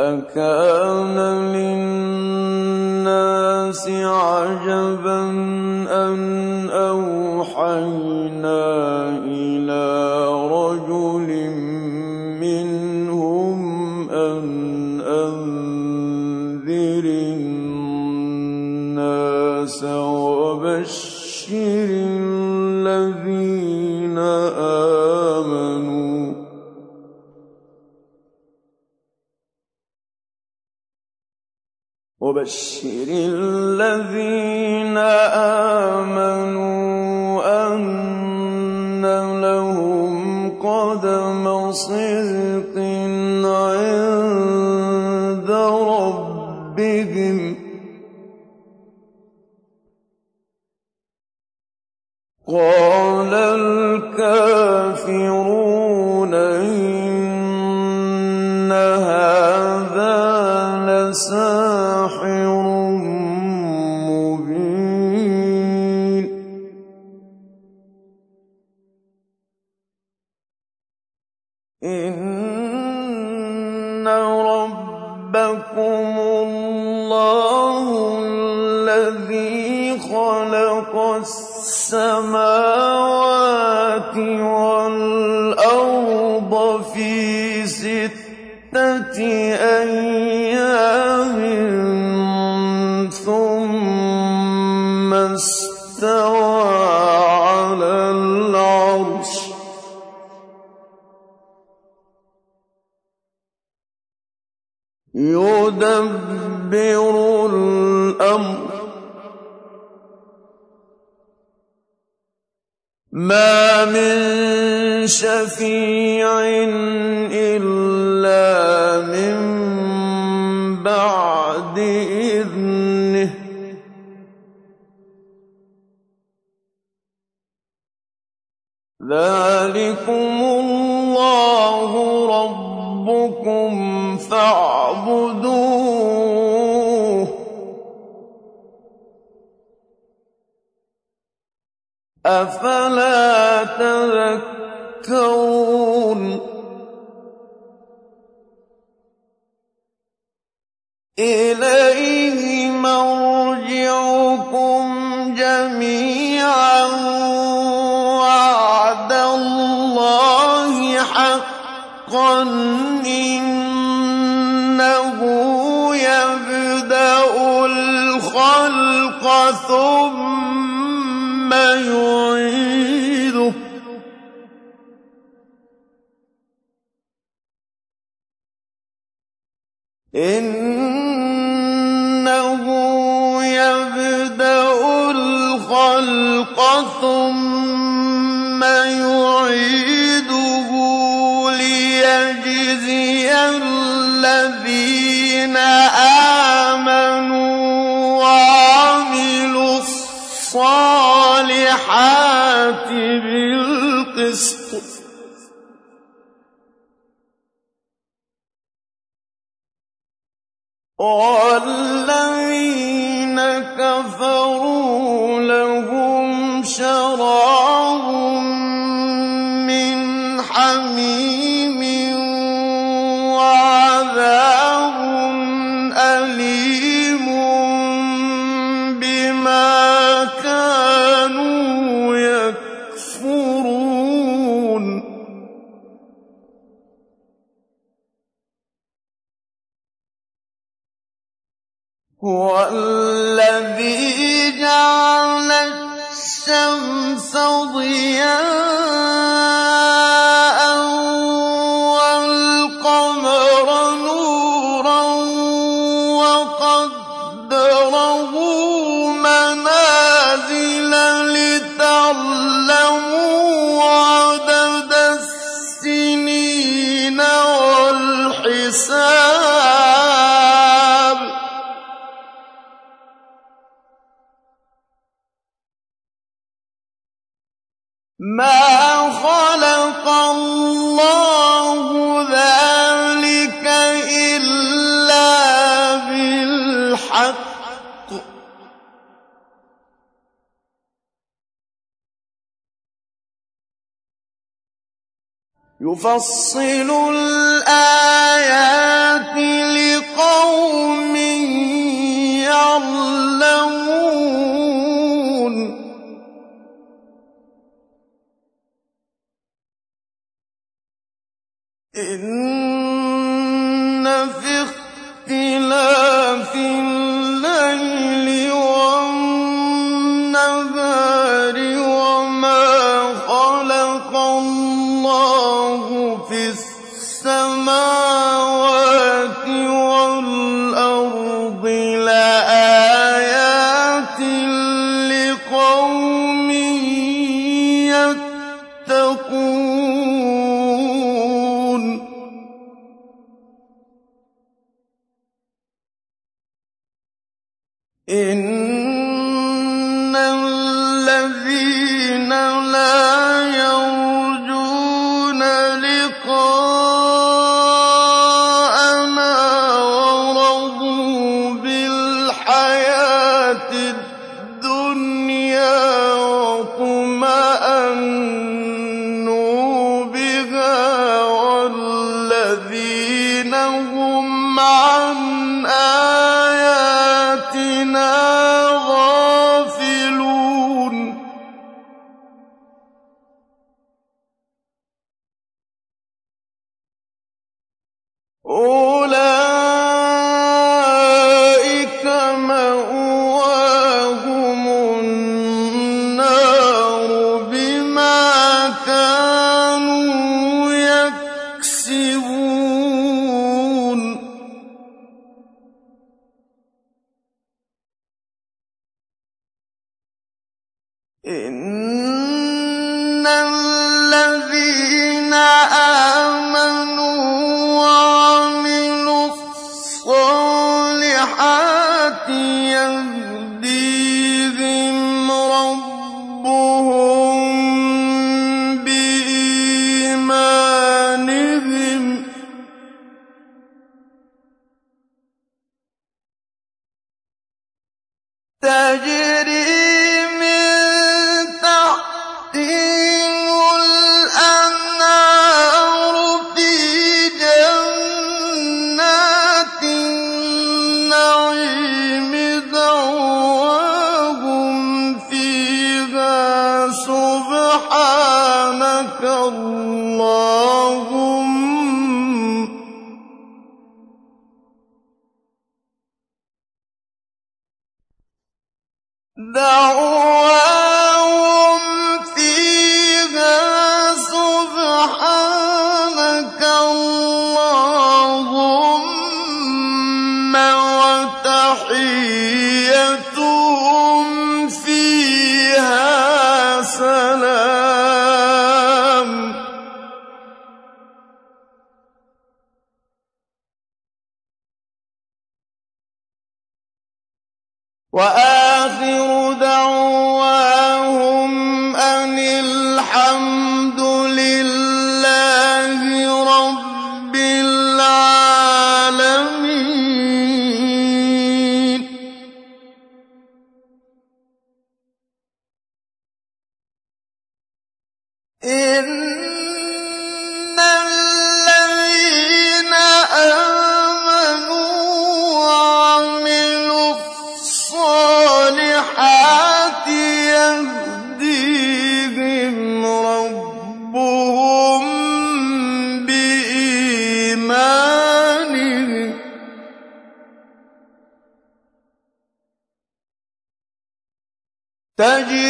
أكان للناس عجبا أن أوحينا وبشر الذين إليه مرجعكم بالقسط. ولا تَجْرِي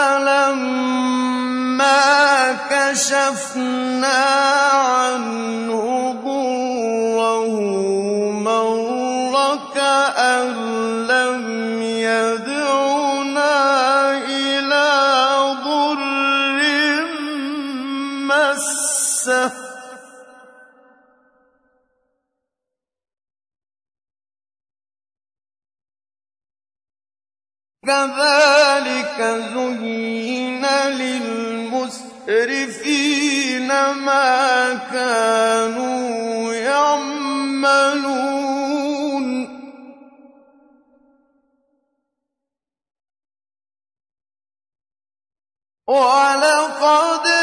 فلما كشفنا عنه ضره مر كأن لم يدعنا إلى ضر مسه. كذلك زين للمسرفين ما كانوا يعملون ولقد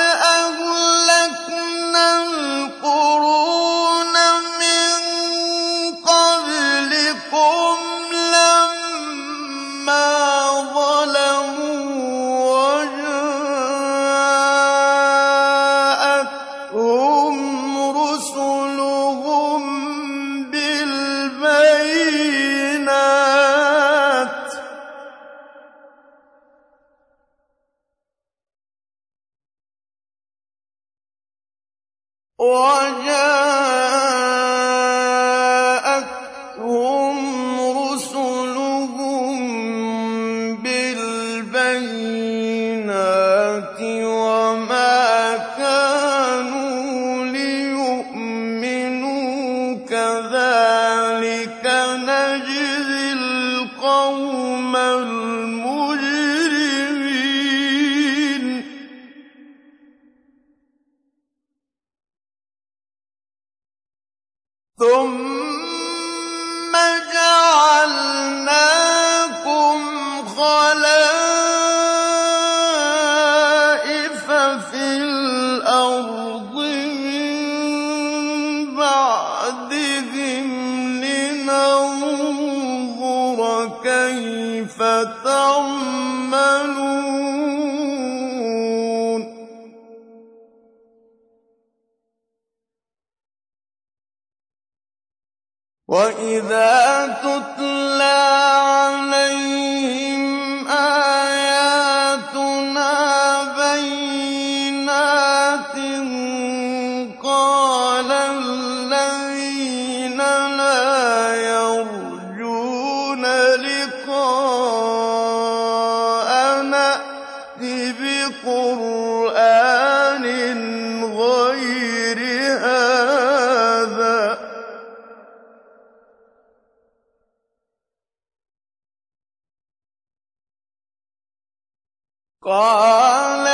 قال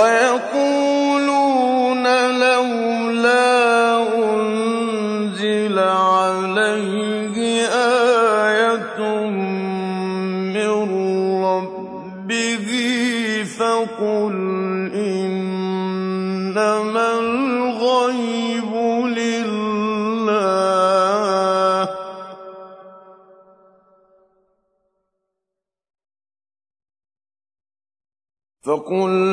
ويقولون لولا أنزل عليه آية من ربه فقل إنما الغيب لله. فقل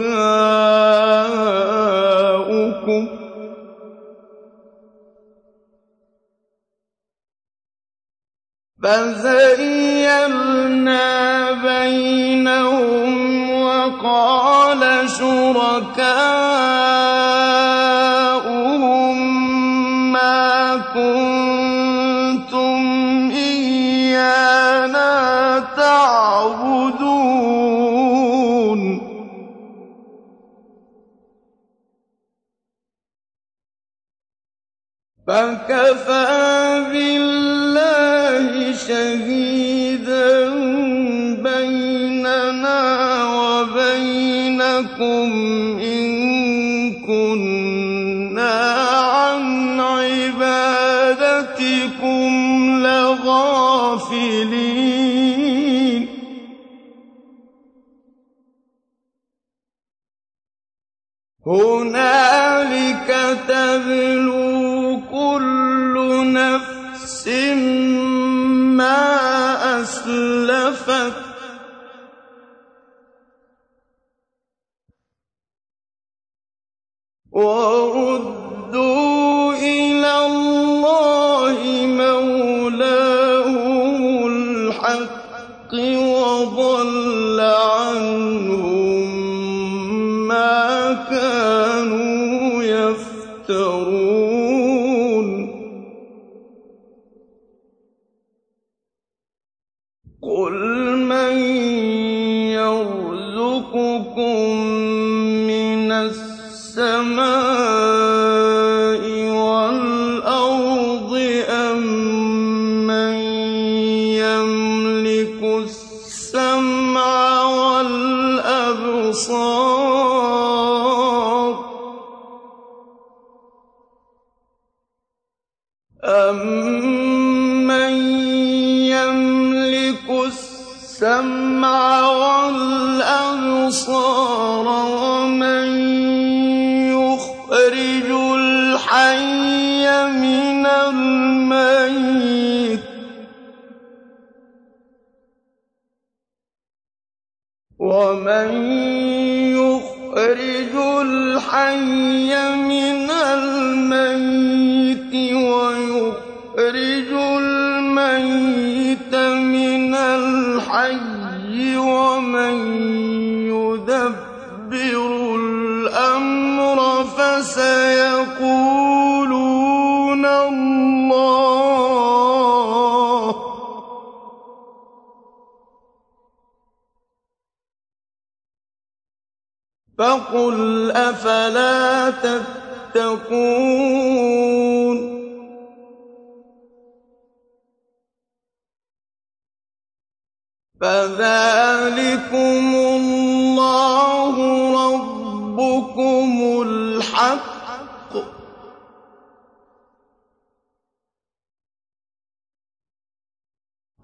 شُرَكَاءَ وكفى بالله شهيدا بيننا وبينكم إن كنا عن عبادتكم لغافلين. هناك مُّؤَلَّفَةٍ وَيُخْرِجُ الْمَيِّتَ فَقُلْ أَفَلَا تَتَّقُونَ فَذَٰلِكُمُ اللَّهُ رَبُّكُمُ الْحَقُّ ۖ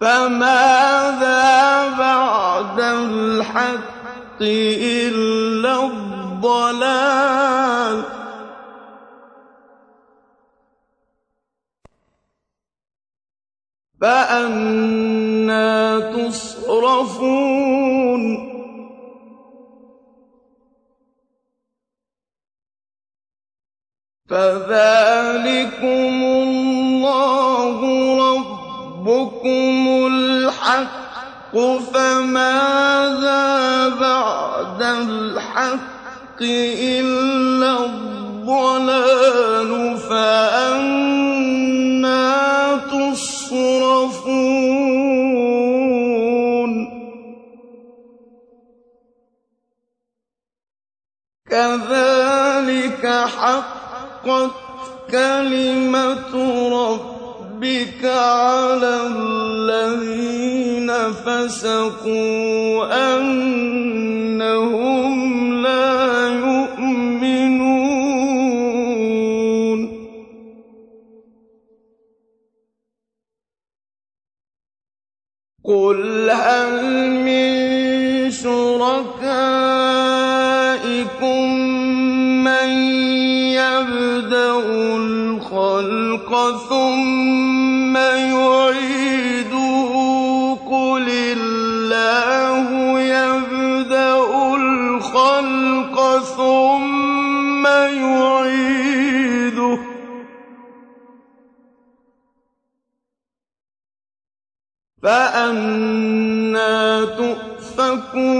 فَمَاذَا بَعْدَ الْحَقِّ إِلَّا الضَّلَالُ ۖ فَأَنَّىٰ تُصْرَفُونَ. فَذَٰلِكُمُ اللَّهُ رَبُّكُمُ الْحَقُّ ۖ فَمَاذَا بَعْدَ الْحَقِّ؟ إِلَّا الضَّلَالُ ۖ فَأَنَّىٰ تُصْرَفُونَ. كَذَٰلِكَ حَقَّتْ كَلِمَتُ رَبِّكَ عَلَى الَّذِينَ فَسَقُوا أَنَّهُمْ لَا يُؤْمِنُونَ. قُلْ هَلْ مِن شُرَكَائِكُم الْخَلْقَ ثُمَّ يُعِيدُهُ ۚ. قُلِ اللَّهُ يَبْدَأُ الْخَلْقَ ثُمَّ يُعِيدُهُ ۚ. فَأَنَّىٰ تُؤْفَكُونَ.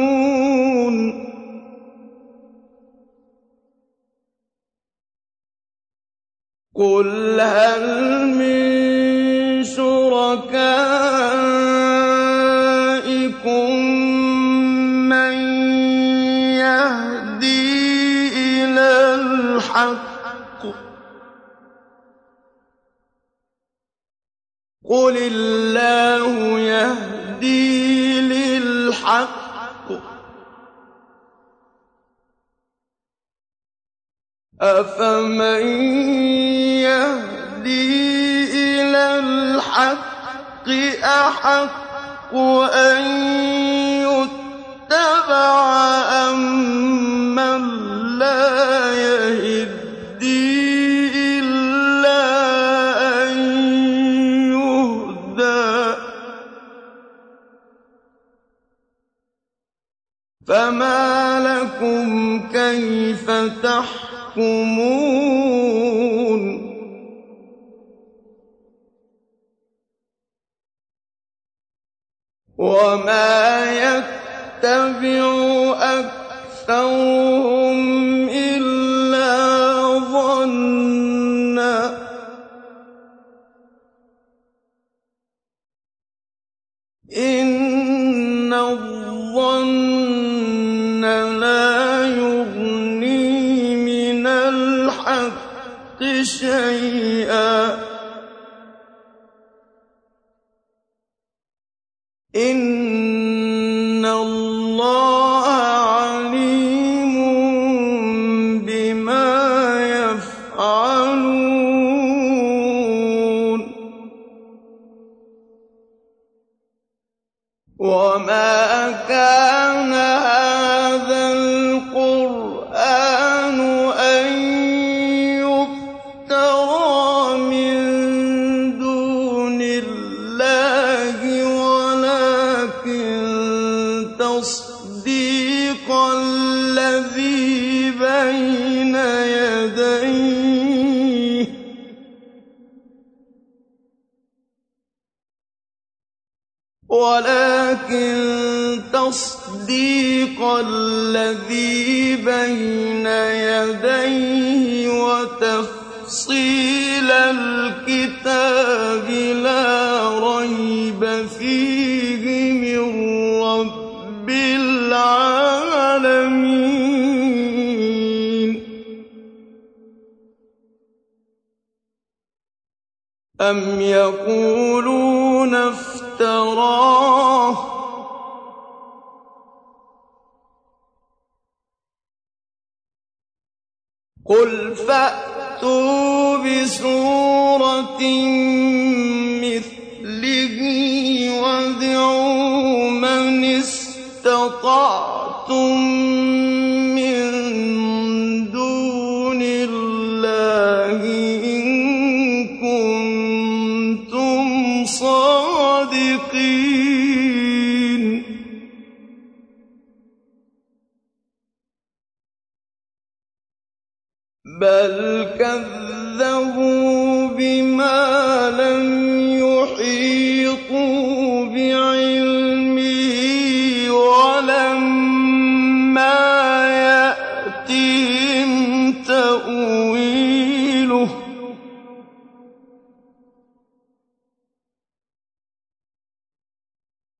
قُلْ هَلْ مِن شُرَكَائِكُم مَّن يَهْدِي إِلَى الْحَقِّ ۚ قُلِ اللَّهُ يَهْدِي أَفَمَن يَهْدِي إِلَى الْحَقِّ أَحَقُّ أَن يُتَّبَعَ أَمَّن لَّا يَهِدِّي إِلَّا أَن يُهْدَىٰ ۖ؟ فَمَا لَكُمْ كَيْفَ تَحْكُمُونَ وَمَا يَتَّبِعُ أَكْثَرُهُمْ إِلَّا ظَنًّا ۚ. إِنَّ الظَّنَّ إِنَّ بَيْنَ يَدَيْهِ وَتَفْصِيلَ الْكِتَابِ لَا رَيْبَ فِيهِ مِن رَّبِّ الْعَالَمِينَ. أَمْ يَقُولُونَ افْتَرَاهُ ۖ قُلْ فَأْتُوا بِسُورَةٍ مِّثْلِهِ وَادْعُوا مَنِ اسْتَطَعْتُم بَلْ كَذَّبُوا بِمَا لَمْ يُحِيطُوا بِعِلْمِهِ وَلَمَّا يَأْتِهِمْ تَأْوِيلُهُ ۚ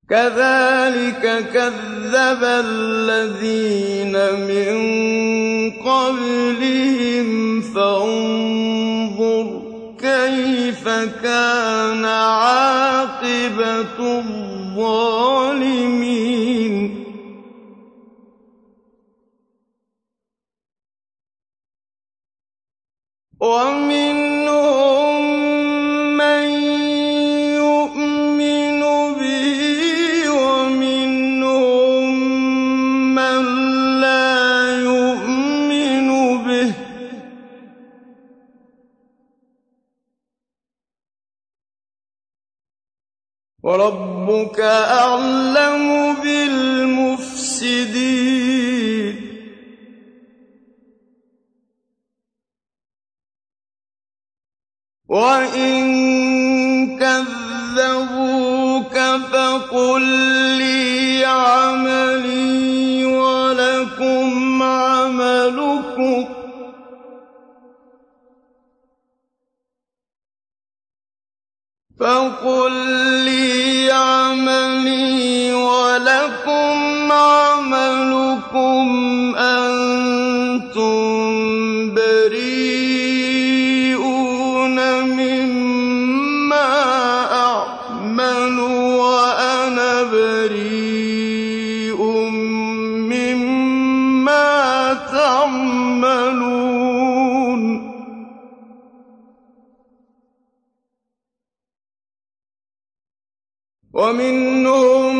كَذَٰلِكَ كَذَّبَ الَّذِينَ مِن فَانظُرْ كَيْفَ كَانَ عَاقِبَةُ الظَّالِمِينَ. وَمِنْهُم وَرَبُّكَ أَعْلَمُ بِالْمُفْسِدِينَ. وَإِن كَذَّبُوكَ فَقُل لِّي عَمَلِي وَلَكُمْ عَمَلُكُمْ ۖ. أَنتُم وَمِنْهُم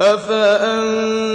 أَفَأَنتَ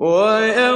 ويقولون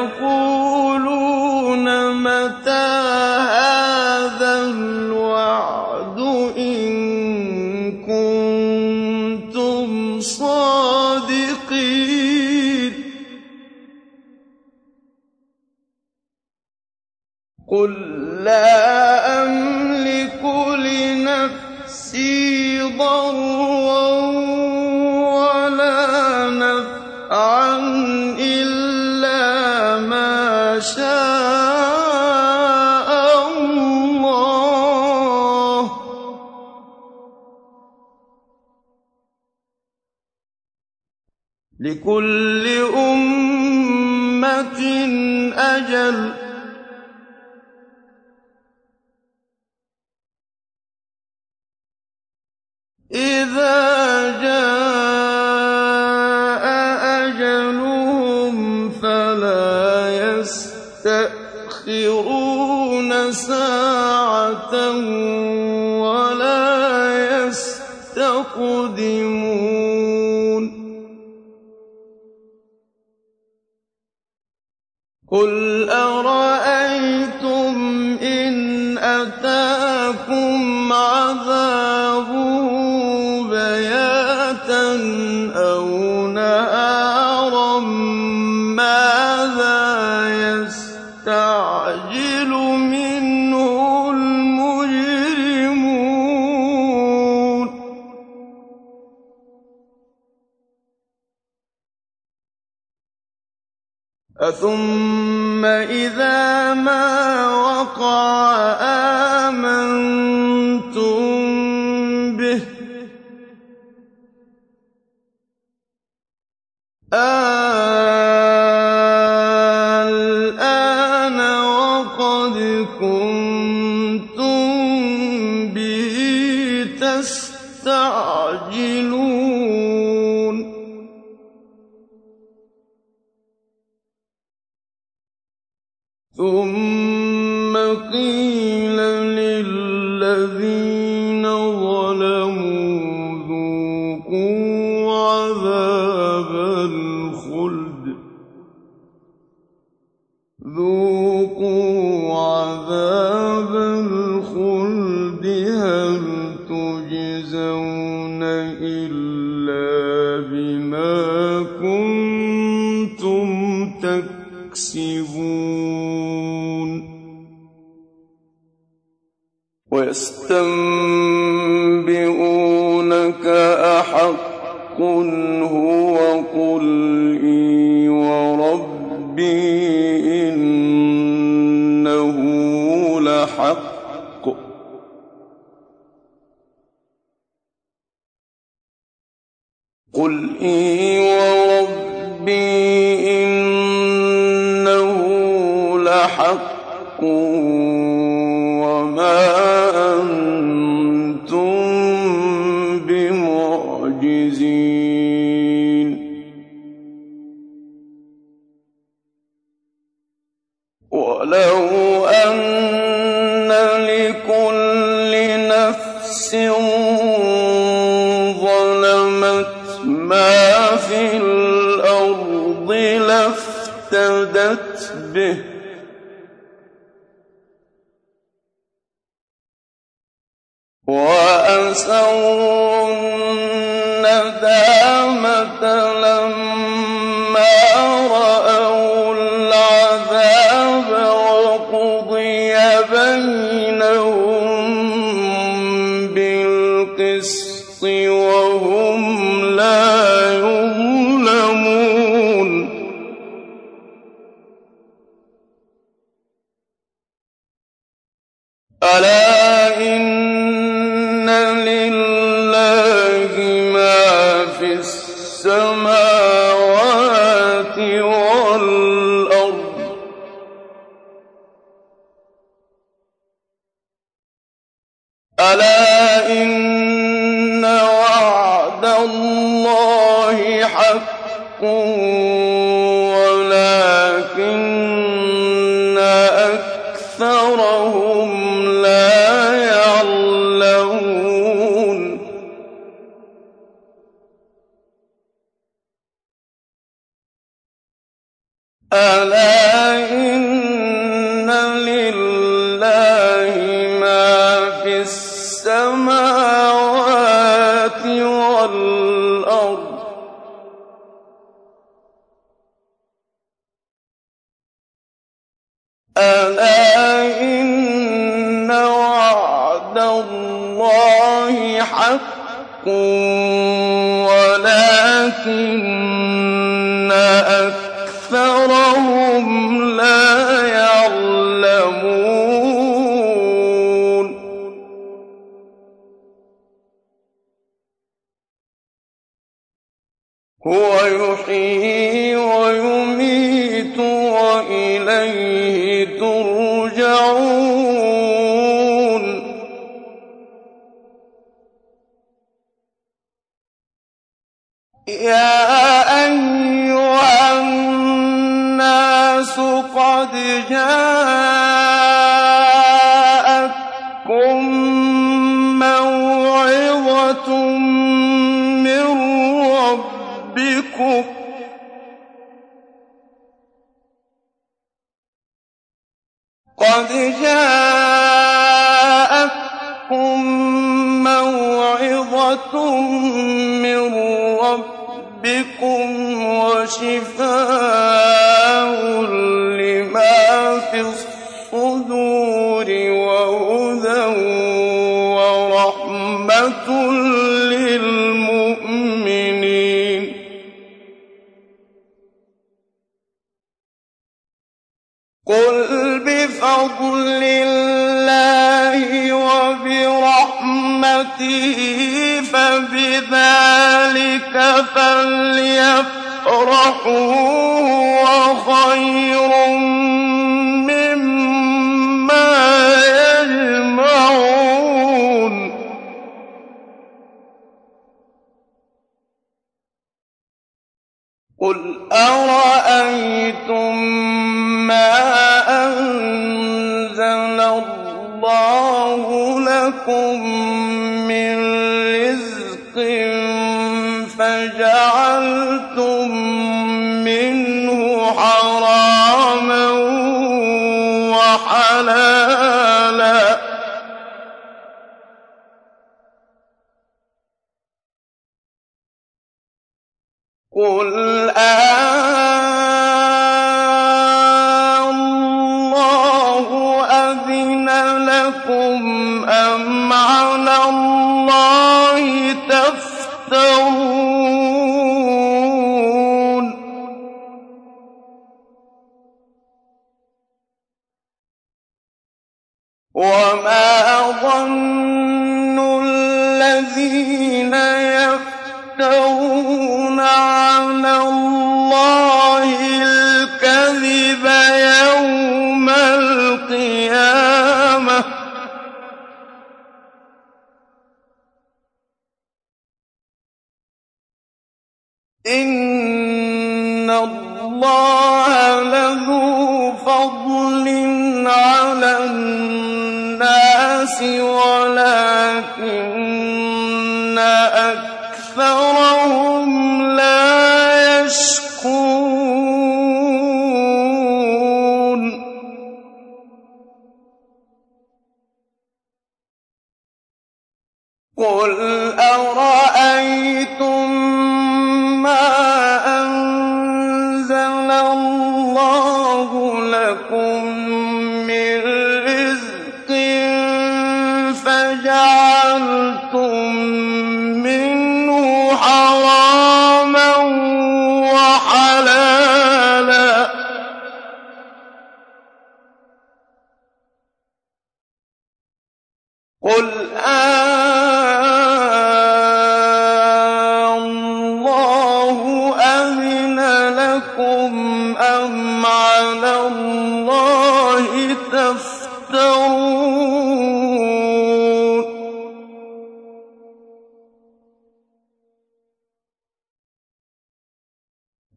هُوَ يَا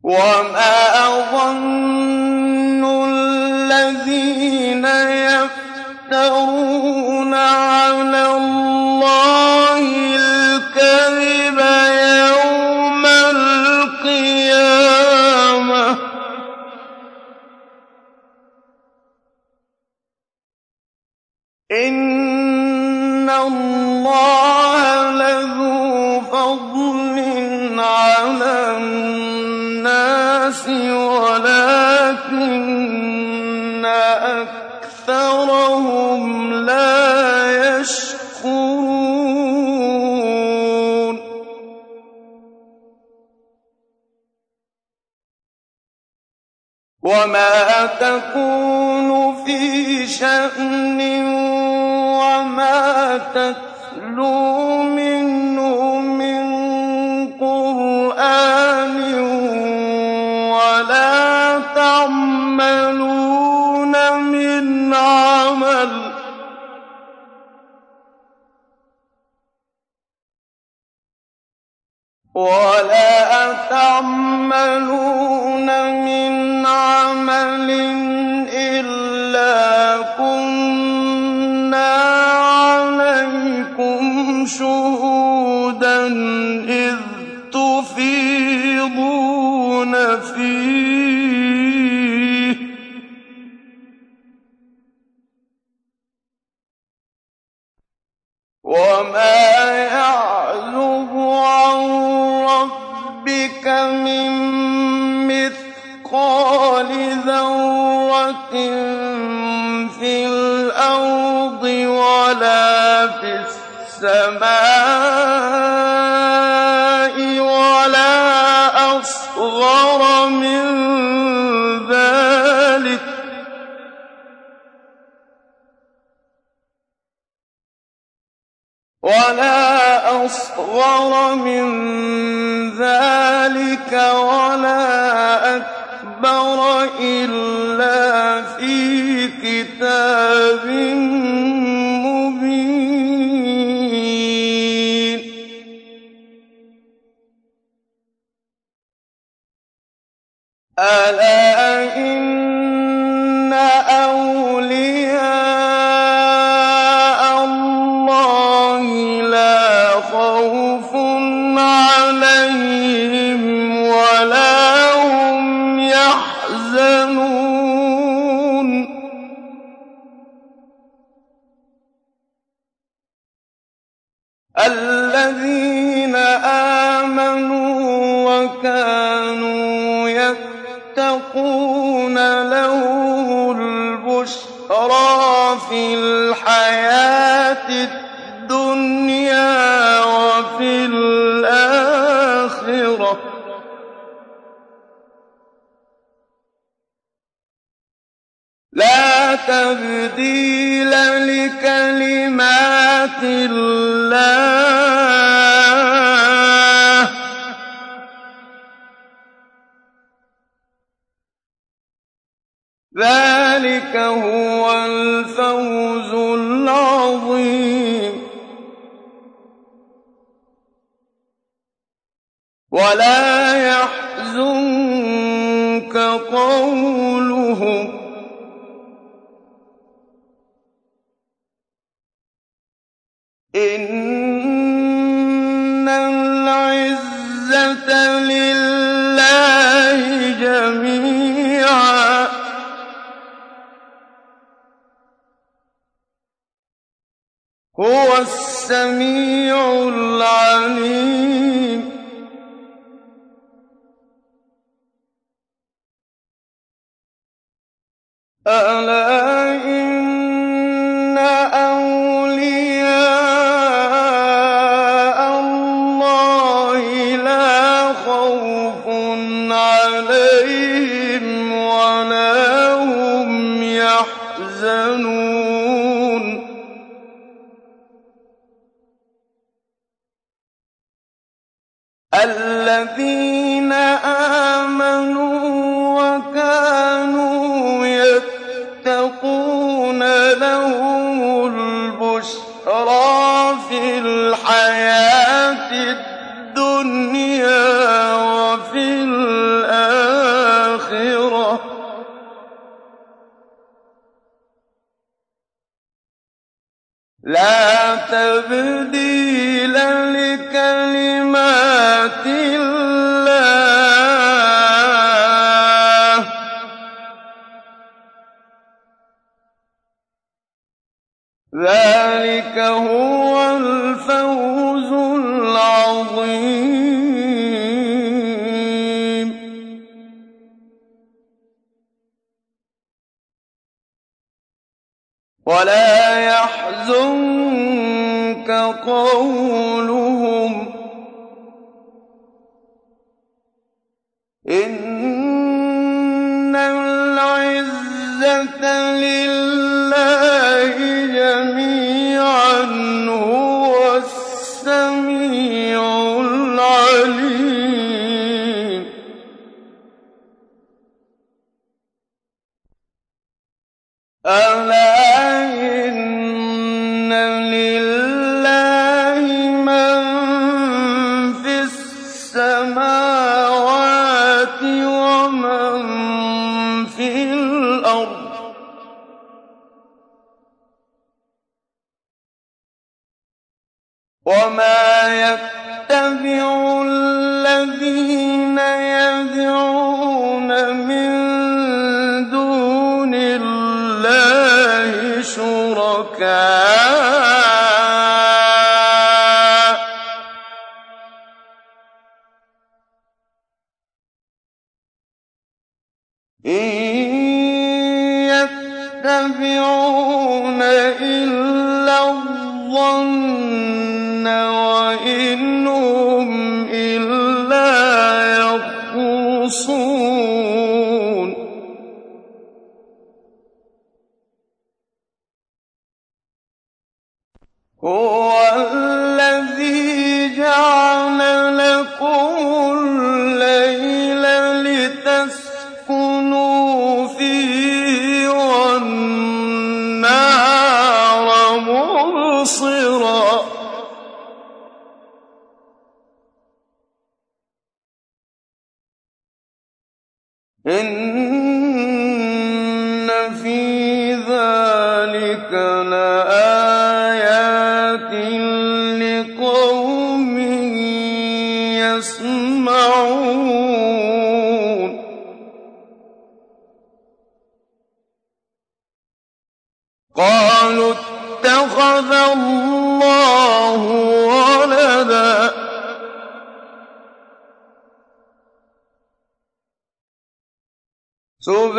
وما وما تكون في شأن وما تتلو منه من قرآن ولا تعملون من عمل ولا تعملون من عمل إلا كنا عليكم شهدا في الأرض ولا في السماء ولا أصغر من ذلك ولا أصغر من ذلك ولا أكبر إلا كِتَابٍ مُّبِينٍ. ولا ذلك هو الفوز العظيم ولا يحزنك قولهم إن العزة لله أن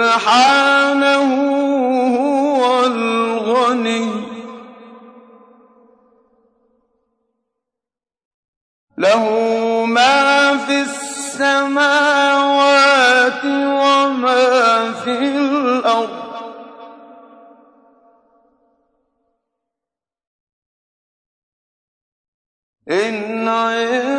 سبحانه هو الغني. له ما في السماوات وما في الأرض. إن عند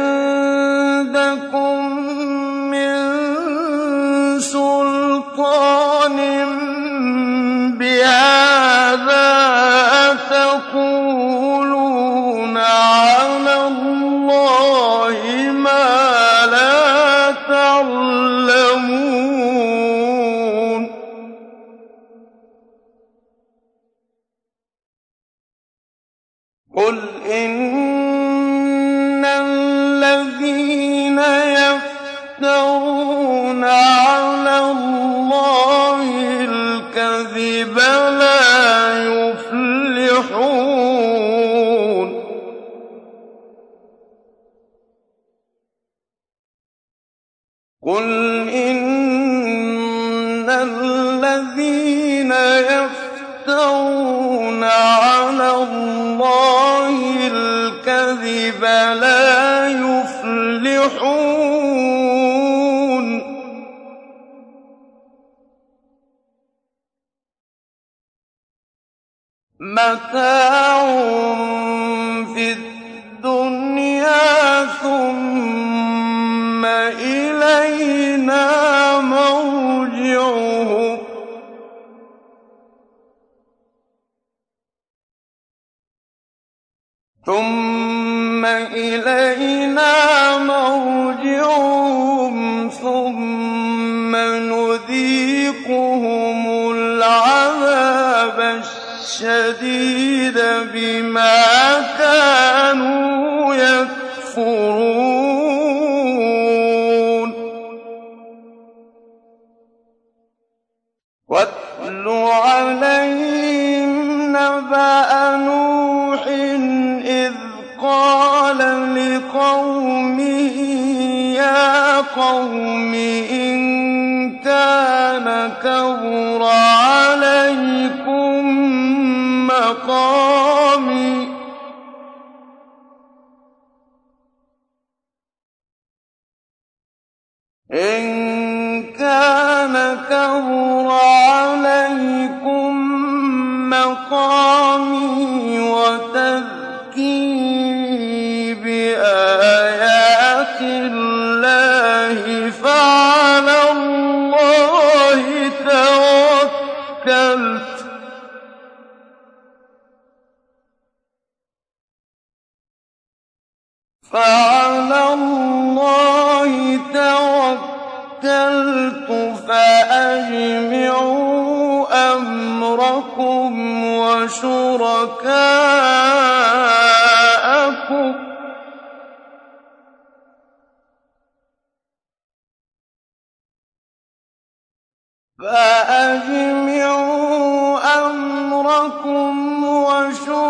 فأجمعوا أمركم وشركاءكم.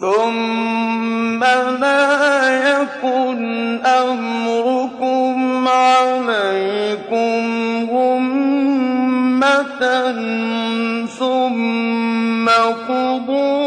ثم لا يكن أمركم عليكم غمة ثم قضوا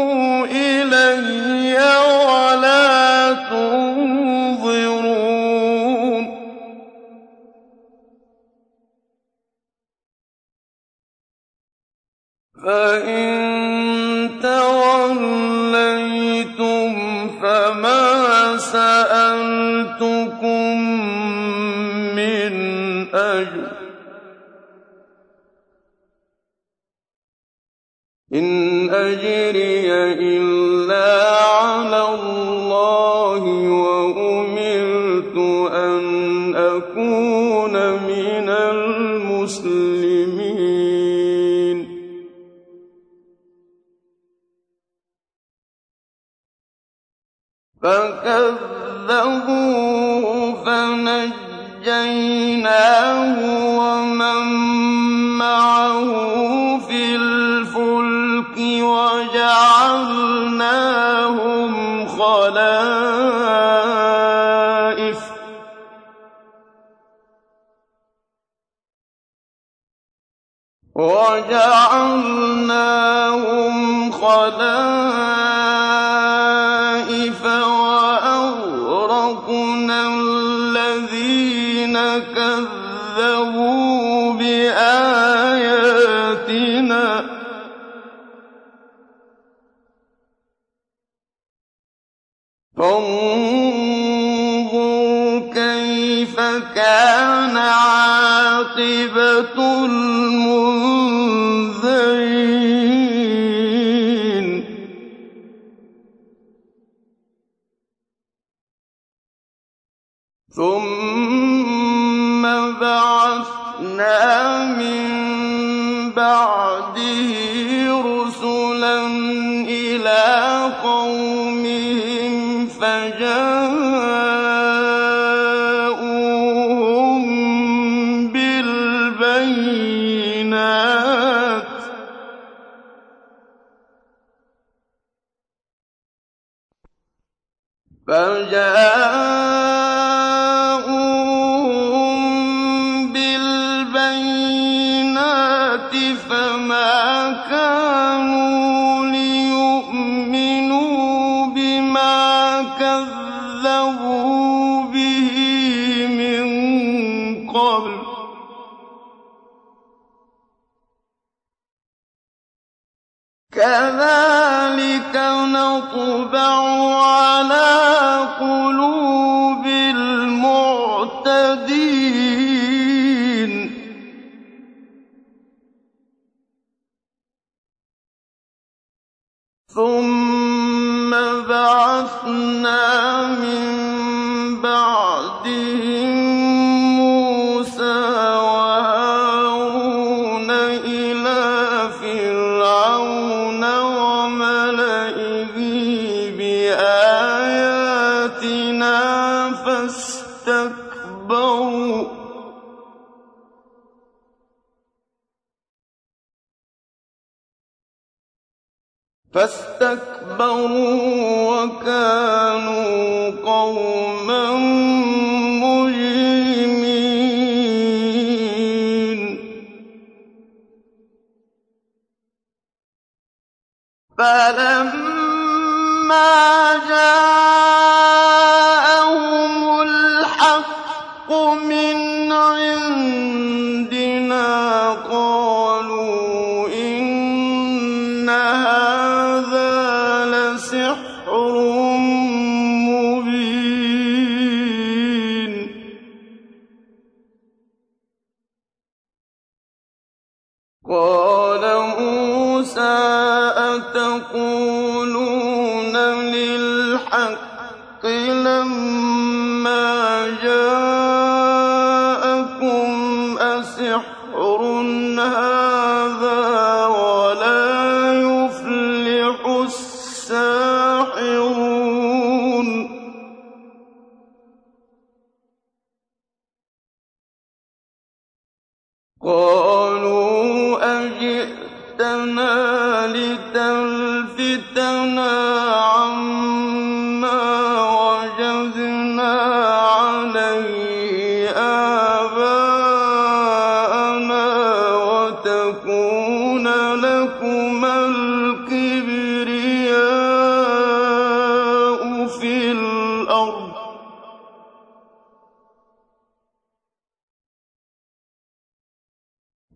فجاء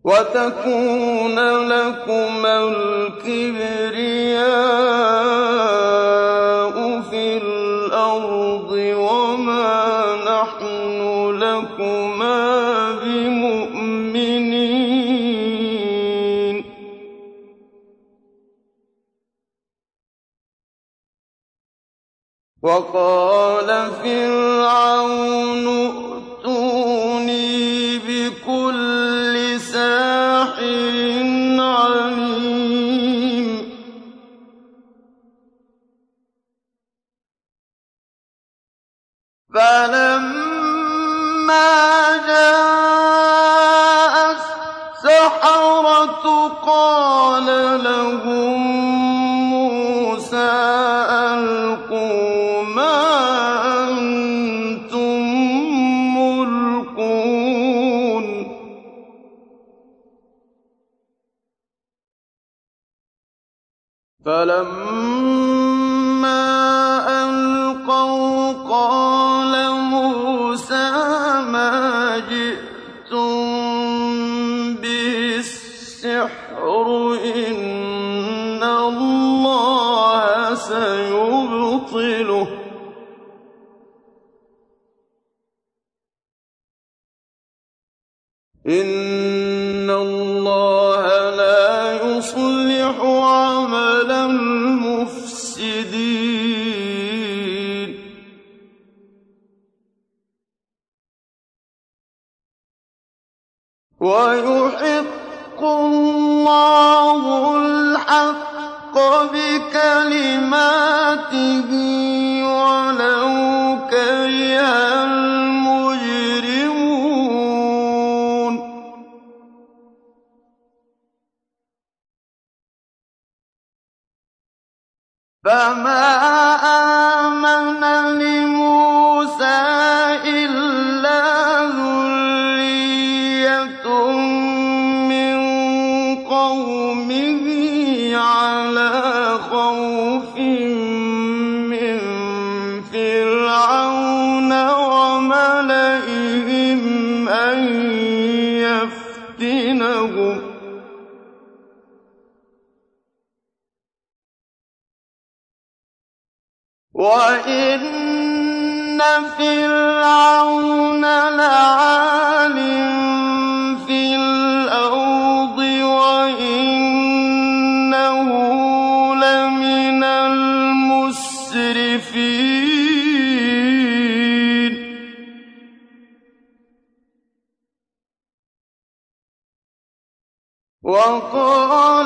وتكون لكما الكبرياء في الأرض وما نحن لكما بمؤمنين. وقال فرعون وَقَالَ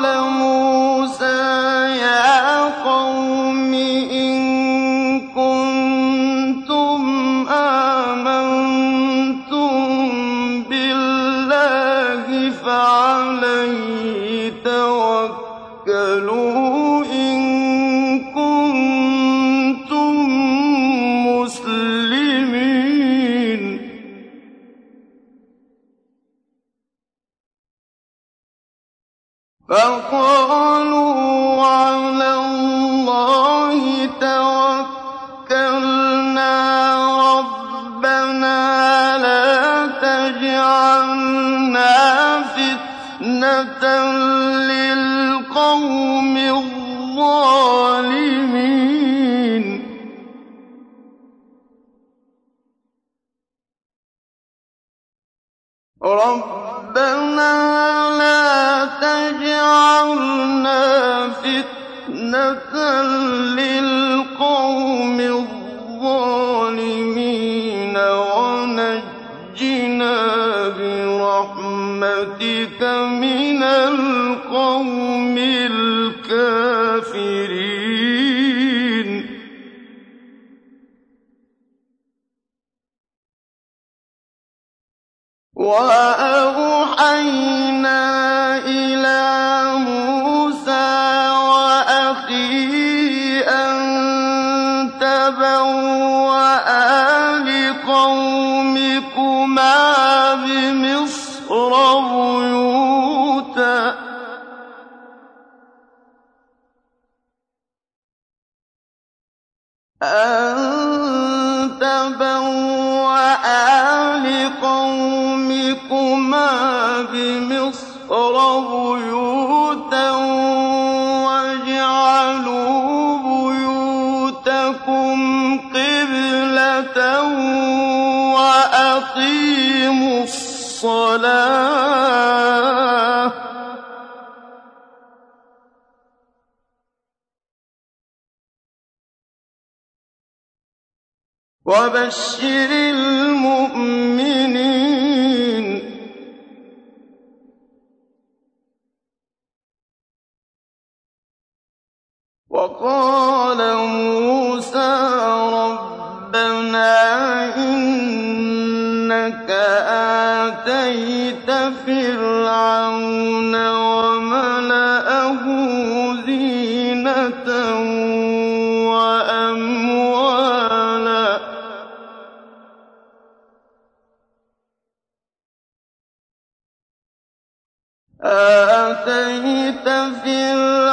آتَيْتَ فِرْعَوْنَ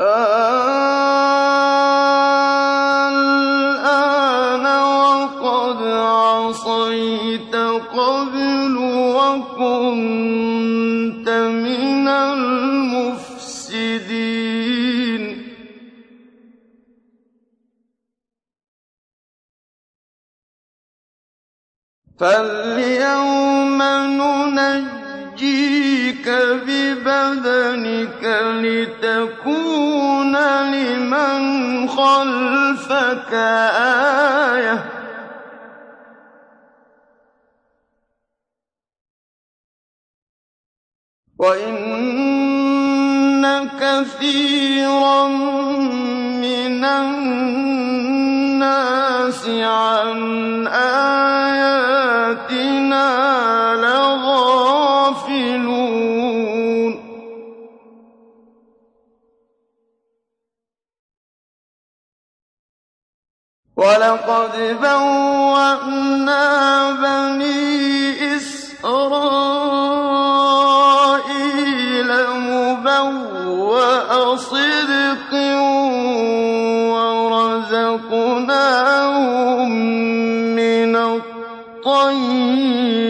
الْآنَ وَقَدْ عَصَيْتَ قَبْلُ وَكُنتَ مِنَ الْمُفْسِدِينَ. فَالْيَوْمَ نُنَجِّيكَ بِبَدَنِكَ لِتَكُونَ لِمَنْ خَلْفَكَ آيَةً ۚ. وَإِنَّ كَثِيرًا مِّنَ النَّاسِ عَنْ آيَاتِنَا لَغَافِلُونَ وَلَقَدْ بَوَّأْنَا بَنِي إِسْرَائِيلَ مُبَوَّأَ صِدْقٍ وَرَزَقْنَاهُم مِّنَ الطَّيِّبَاتِ ۚ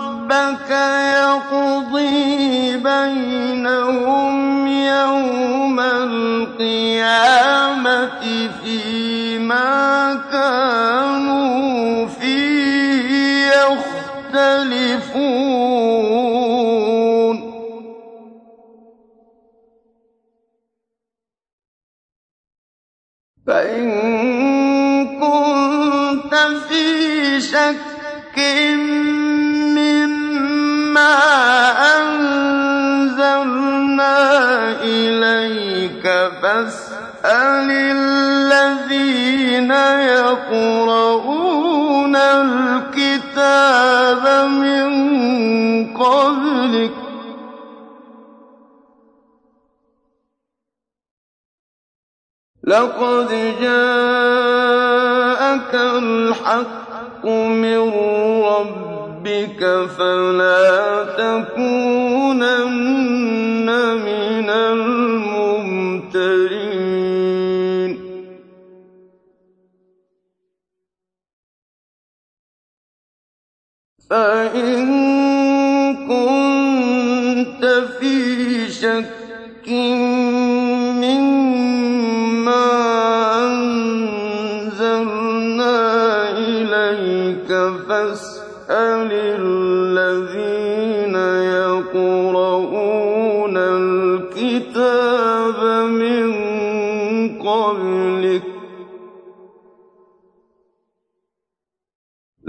رَبَّكَ يَقْضِي بَيْنَهُمْ يَوْمَ الْقِيَامَةِ فِيمَا كَانُوا فِيهِ يَخْتَلِفُونَ. فَإِن كُنتَ فِي شَكٍّ أَنزَلْنَا إِلَيْكَ فَاسْأَلِ الَّذِينَ يَقْرَءُونَ الْكِتَابَ مِن قَبْلِكَ ۚ لَقَدْ جَاءَكَ الْحَقُّ مِن رَّبِّكَ فَلَا تَكُونَنَّ مِنَ الْمُمْتَرِينَ. فَإِن كُنتَ فِي شَكٍّ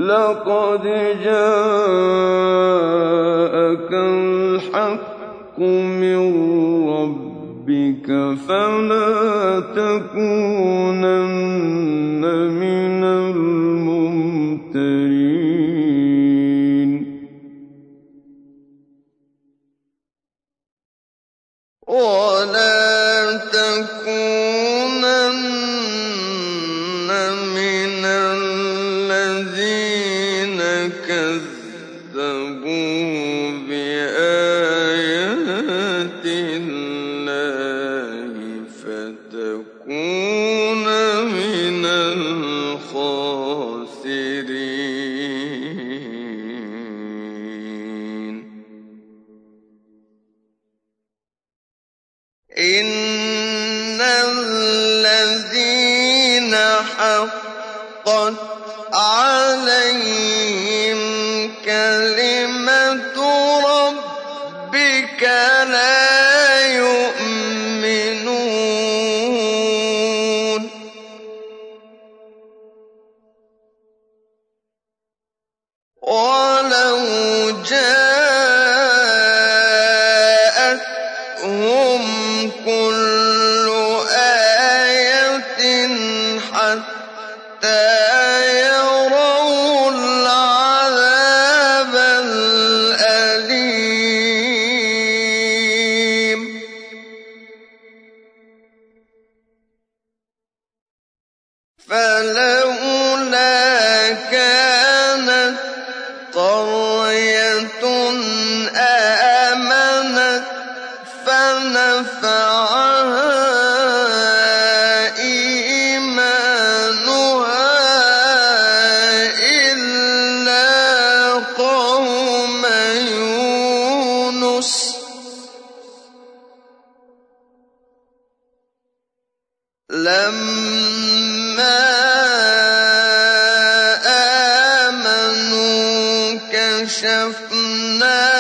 لَقَدْ جَاءَكَ الْحَقُّ مِن رَّبِّكَ فَلَا تَكُونَنَّ مِنَ لَمَّا آمَنُوا كَشَفْنَا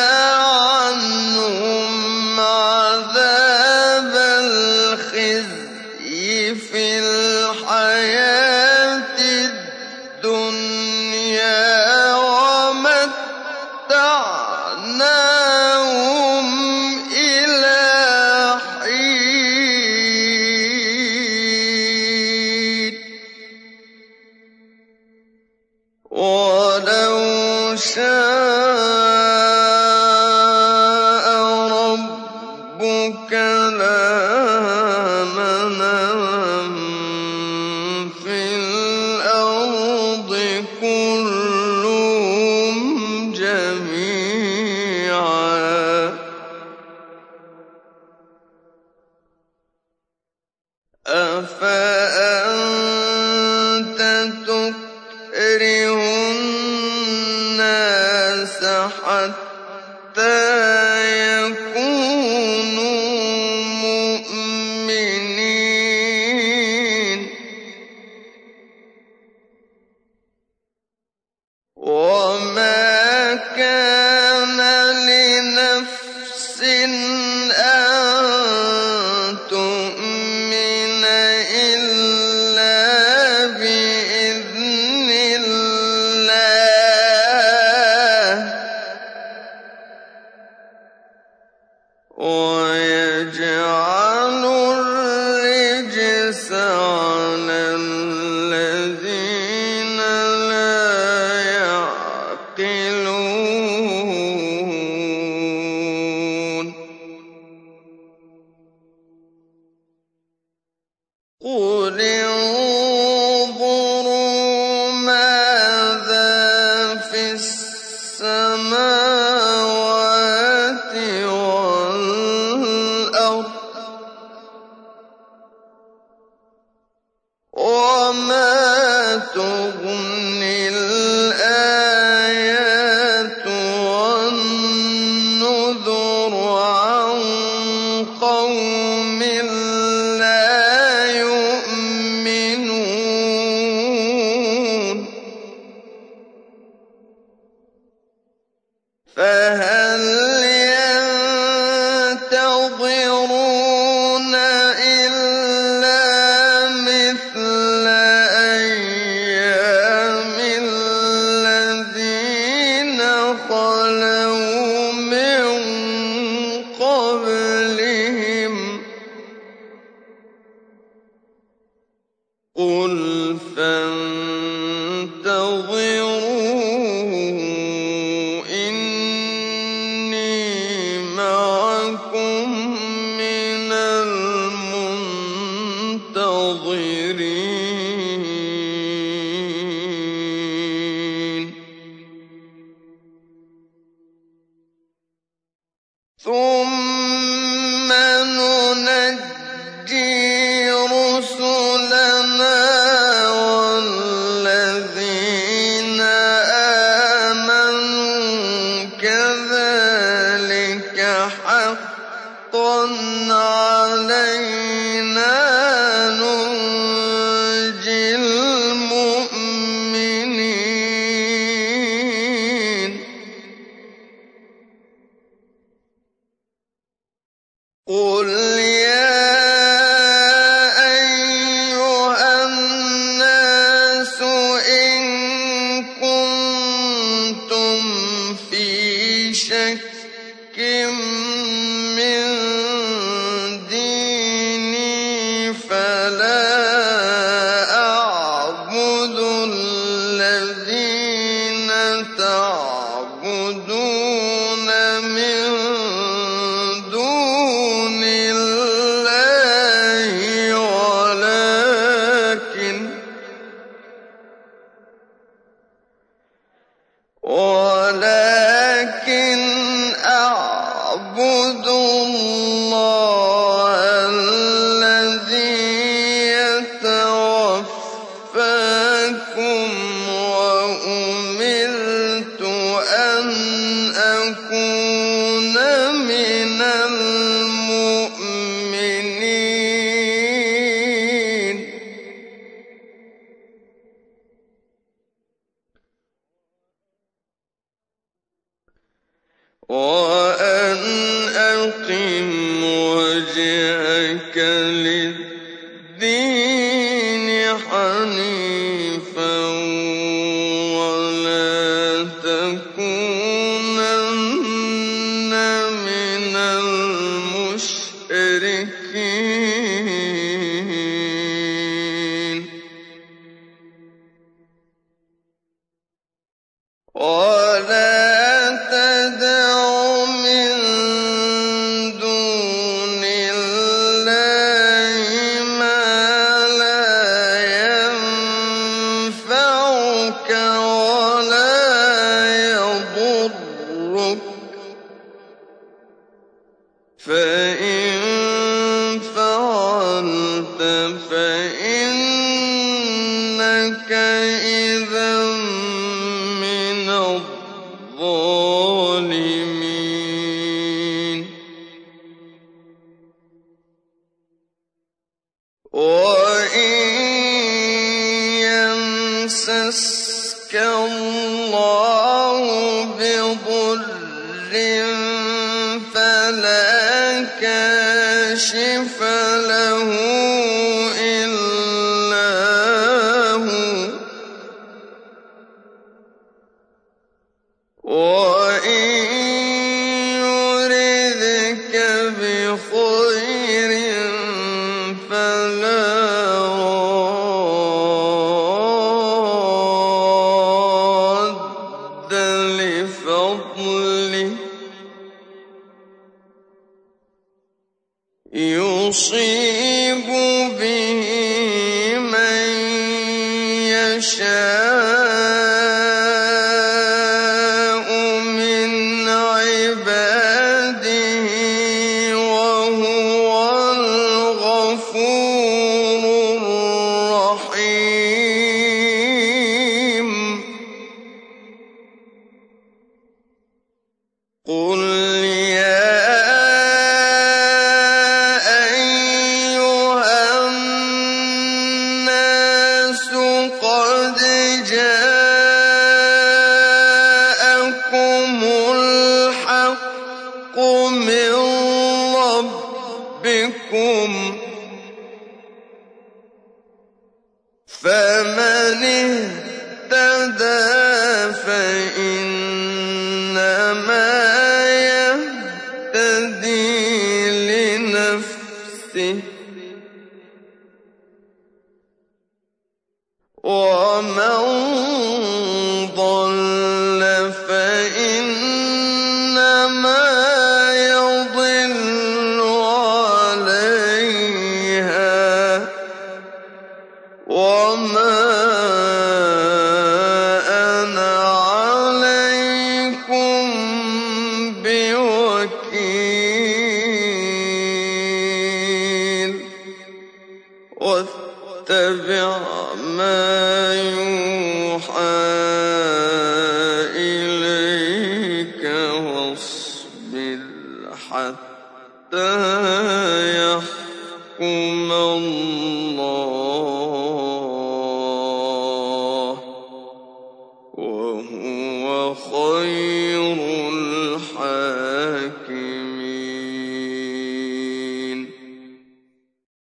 قُلْ فَانتَظِرُوا فَعَلْتَ